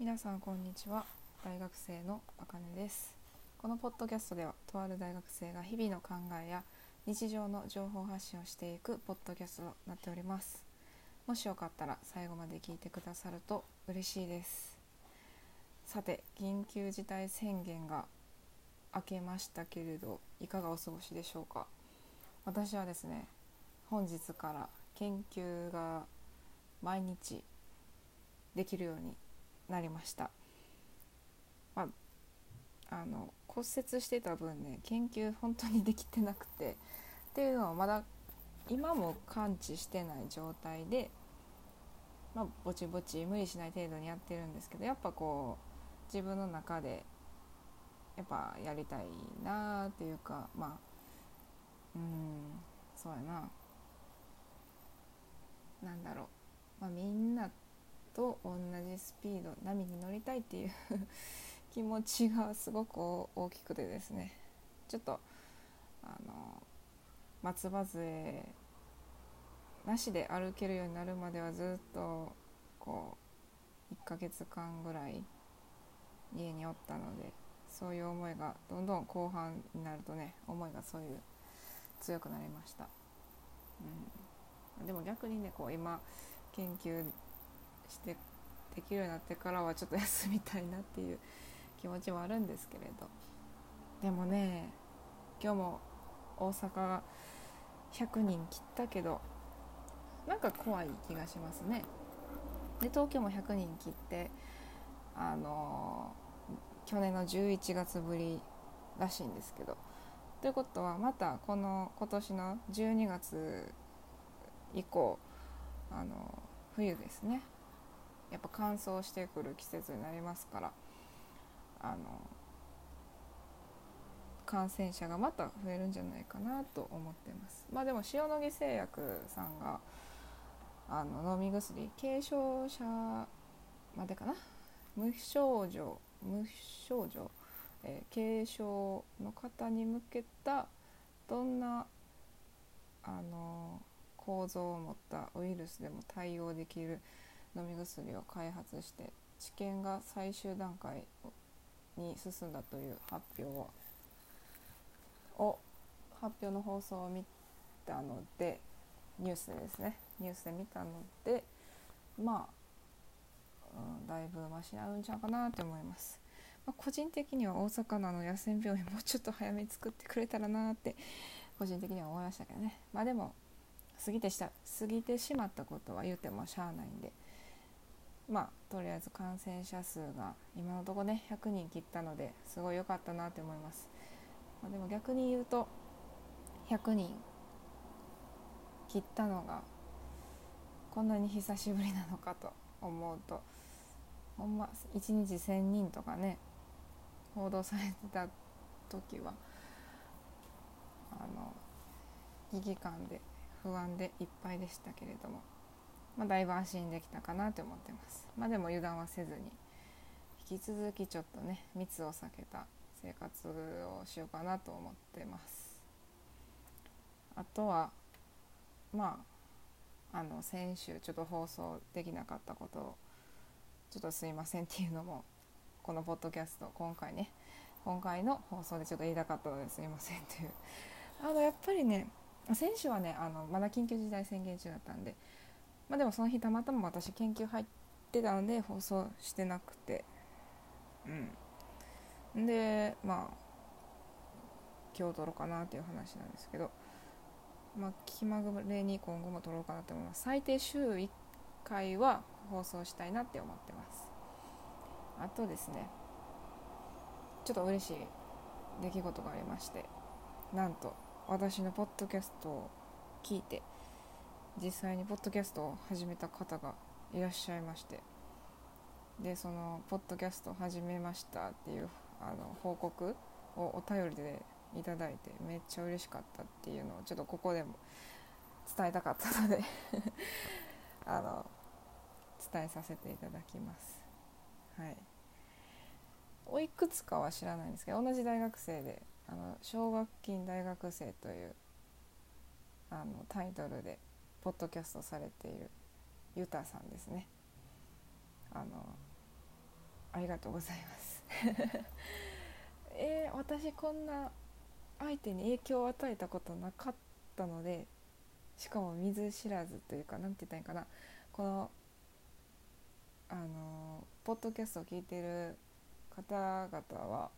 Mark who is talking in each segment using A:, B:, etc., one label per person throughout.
A: 皆さんこんにちは。大学生のあかねです。このポッドキャストではとある大学生が日々の考えや日常の情報発信をしていくポッドキャストとなっております。もしよかったら最後まで聞いてくださると嬉しいです。さて緊急事態宣言が明けましたけれどいかがお過ごしでしょうか？私はですね本日から研究が毎日できるようになりました、まあ、あの骨折してた分ね研究本当にできてなくて。っていうのはまだ今も完治してない状態で、まあ、ぼちぼち無理しない程度にやってるんですけどやっぱこう自分の中でやっぱやりたいなっていうかまあうんそうやな。なんだろう、まあ、みんなと同じスピード波に乗りたいっていう 気持ちがすごく大きくてですね。ちょっとあの松葉杖なしで歩けるようになるまではずっとこう1ヶ月間ぐらい家におったのでそういう思いがどんどん後半になるとね思いがそういう強くなりました、うん、でも逆にねこう今研究してできるようになってからはちょっと休みたいなっていう気持ちもあるんですけれど。でもね今日も大阪が100人切ったけどなんか怖い気がしますね。で東京も100人切ってあの去年の11月ぶりらしいんですけど。ということはまたこの今年の12月以降あの冬ですね。やっぱ乾燥してくる季節になりますからあの感染者がまた増えるんじゃないかなと思ってます。まあでも塩野義製薬さんがあの飲み薬軽症者までかな？無症状無症状、えー、軽症の方に向けたどんなあの構造を持ったウイルスでも対応できる飲み薬を開発して治験が最終段階に進んだという発表を発表の放送を見たのでニュースでですね。ニュースで見たのでまあ、うん、だいぶマシなるんちゃうかなって思います。まあ、個人的には大阪の野戦病院 もうちょっと早めに作ってくれたらなって個人的には思いましたけどね。まあでも過ぎてした過ぎてしまったことは言うてもしゃあないんで。まあとりあえず感染者数が今のところね100人切ったのですごい良かったなって思います、まあ、でも逆に言うと100人切ったのがこんなに久しぶりなのかと思うとほんま1日1,000人とかね報道されてた時はあの危機感で不安でいっぱいでしたけれども。まあ、だいぶ安心できたかなと思ってます。まあ、でも油断はせずに引き続きちょっとね密を避けた生活をしようかなと思ってます。あとはまああの先週ちょっと放送できなかったことをちょっとすいませんっていうのもこのポッドキャスト今回ね今回の放送でちょっと言いたかったのですいませんっていうあのやっぱりね先週はねあのまだ緊急事態宣言中だったんでまあでもその日たまたま私研究入ってたので放送してなくて。うん。でまあ今日撮ろうかなっていう話なんですけど。まあ気まぐれに今後も撮ろうかなと思います。最低週1回は放送したいなって思ってます。あとですね。ちょっと嬉しい出来事がありまして。なんと私のポッドキャストを聞いて実際にポッドキャストを始めた方がいらっしゃいましてでそのポッドキャスト始めましたっていうあの報告をお便りでいただいてめっちゃ嬉しかったっていうのをちょっとここでも伝えたかったので あの伝えさせていただきます。はいおいくつかは知らないんですけど同じ大学生で「あの奨学金大学生」というあのタイトルでポッドキャストされているユタさんですね。あのありがとうございます。えー、私こんな相手に影響を与えたことなかったのでしかも見ず知らずというか何て言ったらいいかな。このあのポッドキャストを聞いてる方々は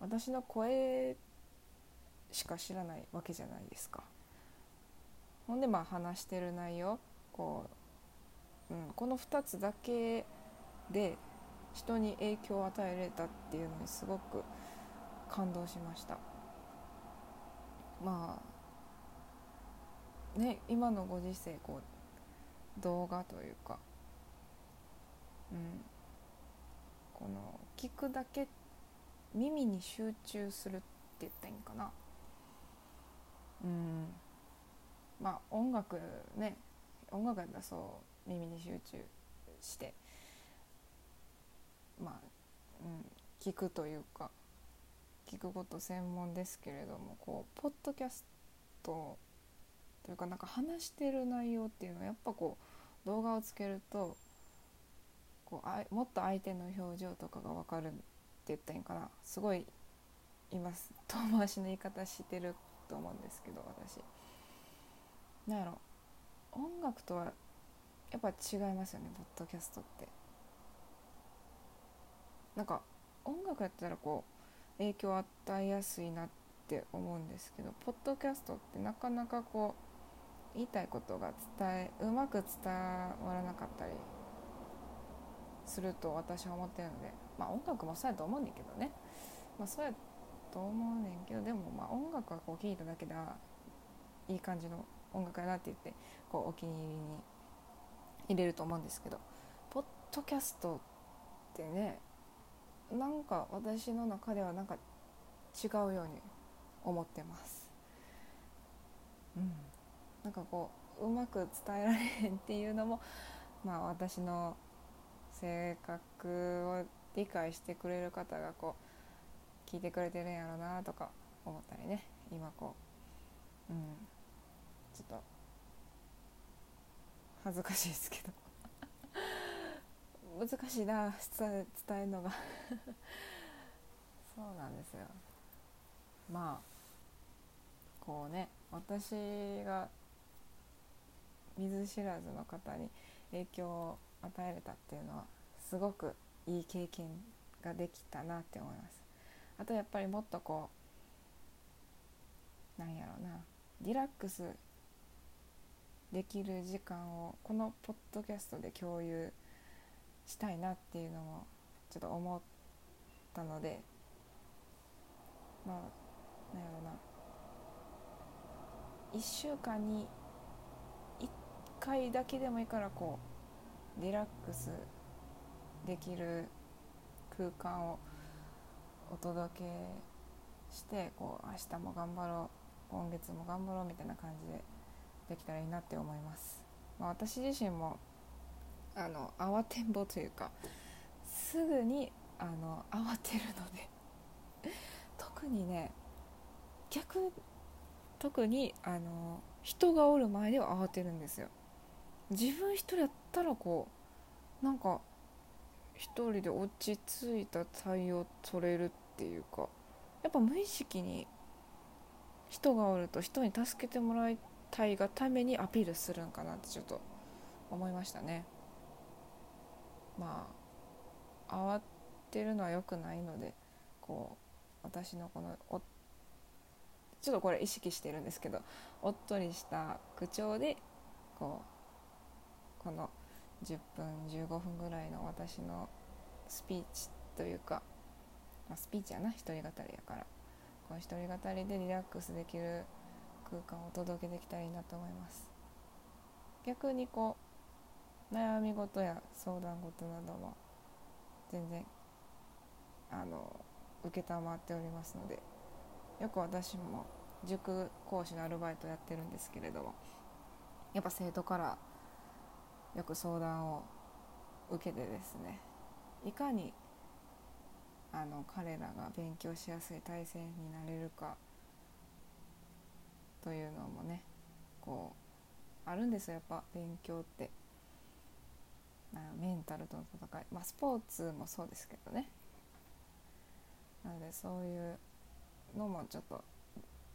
A: 私の声しか知らないわけじゃないですか。ほんでまあ話してる内容こう、うん、この2つだけで人に影響を与えれたっていうのにすごく感動しました。まあね今のご時世こう動画というかうんこの聞くだけ耳に集中するって言ったらいいんかな。うん。まあ音楽ね音楽やったらそう耳に集中してまあ、うん、聞くというか聞くこと専門ですけれどもこうポッドキャストというかなんか話してる内容っていうのはやっぱこう動画をつけるとこうあもっと相手の表情とかが分かるって言ったらいいかな。すごい今遠回しの言い方してると思うんですけど私。なんやろ。音楽とはやっぱ違いますよねポッドキャストって。なんか音楽やったらこう影響を与えやすいなって思うんですけどポッドキャストってなかなかこう言いたいことが伝えうまく伝わらなかったりすると私は思ってるのでまあ音楽もそうやと思うねんけどね。まあそうやと思うねんけどでもまあ音楽はこう聴いただけでいい感じの音楽やなって言ってこうお気に入りに入れると思うんですけどポッドキャストってねなんか私の中ではなんか違うように思ってます。うん、なんかこううまく伝えられへんっていうのもまあ私の性格を理解してくれる方がこう聞いてくれてるんやろうなとか思ったりね今こう。うん。ちょっと恥ずかしいですけど。難しいな伝えるのが。そうなんですよ。まあこうね私が見ず知らずの方に影響を与えれたっていうのはすごくいい経験ができたなって思います。あとやっぱりもっとこうなんやろうなリラックスできる時間をこのポッドキャストで共有したいなっていうのもちょっと思ったのでまあなんやろうな。1週間に1回だけでもいいからこうリラックスできる空間をお届けしてこう明日も頑張ろう今月も頑張ろうみたいな感じでできたらいいなって思います。まあ、私自身もあの慌てんぼというかすぐにあの慌てるので 特にね逆特にあの人がおる前では慌てるんですよ自分一人やったらこうなんか一人で落ち着いた対応取れるっていうかやっぱ無意識に人がおると人に助けてもらいたいがためにアピールするんかなってちょっと思いましたね。まあ慌てるのは良くないのでこう私のこのおちょっとこれ意識してるんですけどおっとりした口調でこうこの10分15分ぐらいの私のスピーチというか、まあ、スピーチやな一人語りやから。この一人語りでリラックスできる空間をお届けできたらいいなと思います。逆にこう悩み事や相談事なども全然あの承っておりますのでよく私も塾講師のアルバイトやってるんですけれどもやっぱ生徒からよく相談を受けてですねいかにあの彼らが勉強しやすい体制になれるかというのもねこうあるんですよやっぱ勉強って。メンタルとの戦い。まあスポーツもそうですけどね。なのでそういうのもちょっと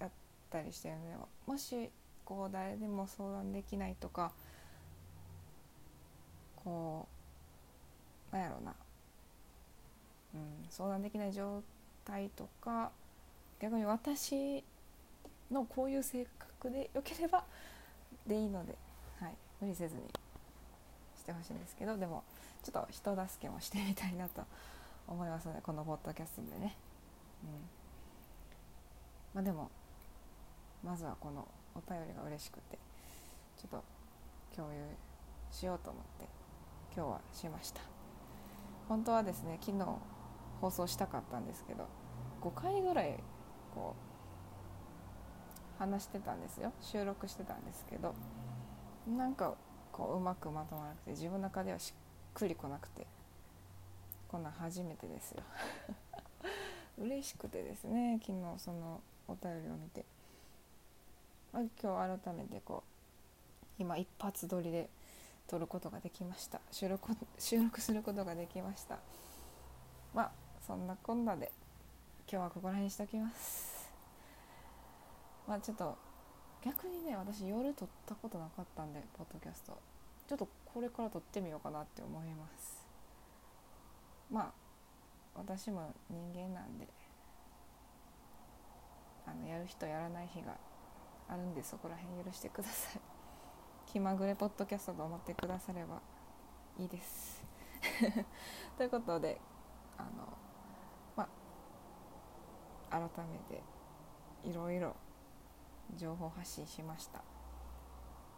A: やったりしてるのでもしこう誰でも相談できないとかこうなんやろうな、うん、相談できない状態とか逆に私のこういう性格でよければでいいので、はい、無理せずにしてほしいんですけどでもちょっと人助けもしてみたいなと思いますのでこのポッドキャストでね、うん。まあ、でもまずはこのお便りが嬉しくてちょっと共有しようと思って今日はしました。本当はですね昨日放送したかったんですけど5回ぐらいこう話してたんですよ。収録してたんですけど。なんかこううまくまとまらなくて自分の中ではしっくりこなくて。こんなん初めてですよ。嬉しくてですね昨日そのお便りを見て、まあ、今日改めてこう今一発撮りで撮ることができました。収録収録することができました。まあそんなこんなで今日はここら辺にしておきます。まあちょっと逆にね私夜撮ったことなかったんでポッドキャスト。ちょっとこれから撮ってみようかなって思います。まあ私も人間なんであのやる日とやらない日があるんでそこら辺許してください。気まぐれポッドキャストと思ってくださればいいです。ということであのまあ改めていろいろ情報発信しました。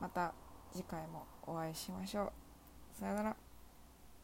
A: また次回もお会いしましょう。さよなら。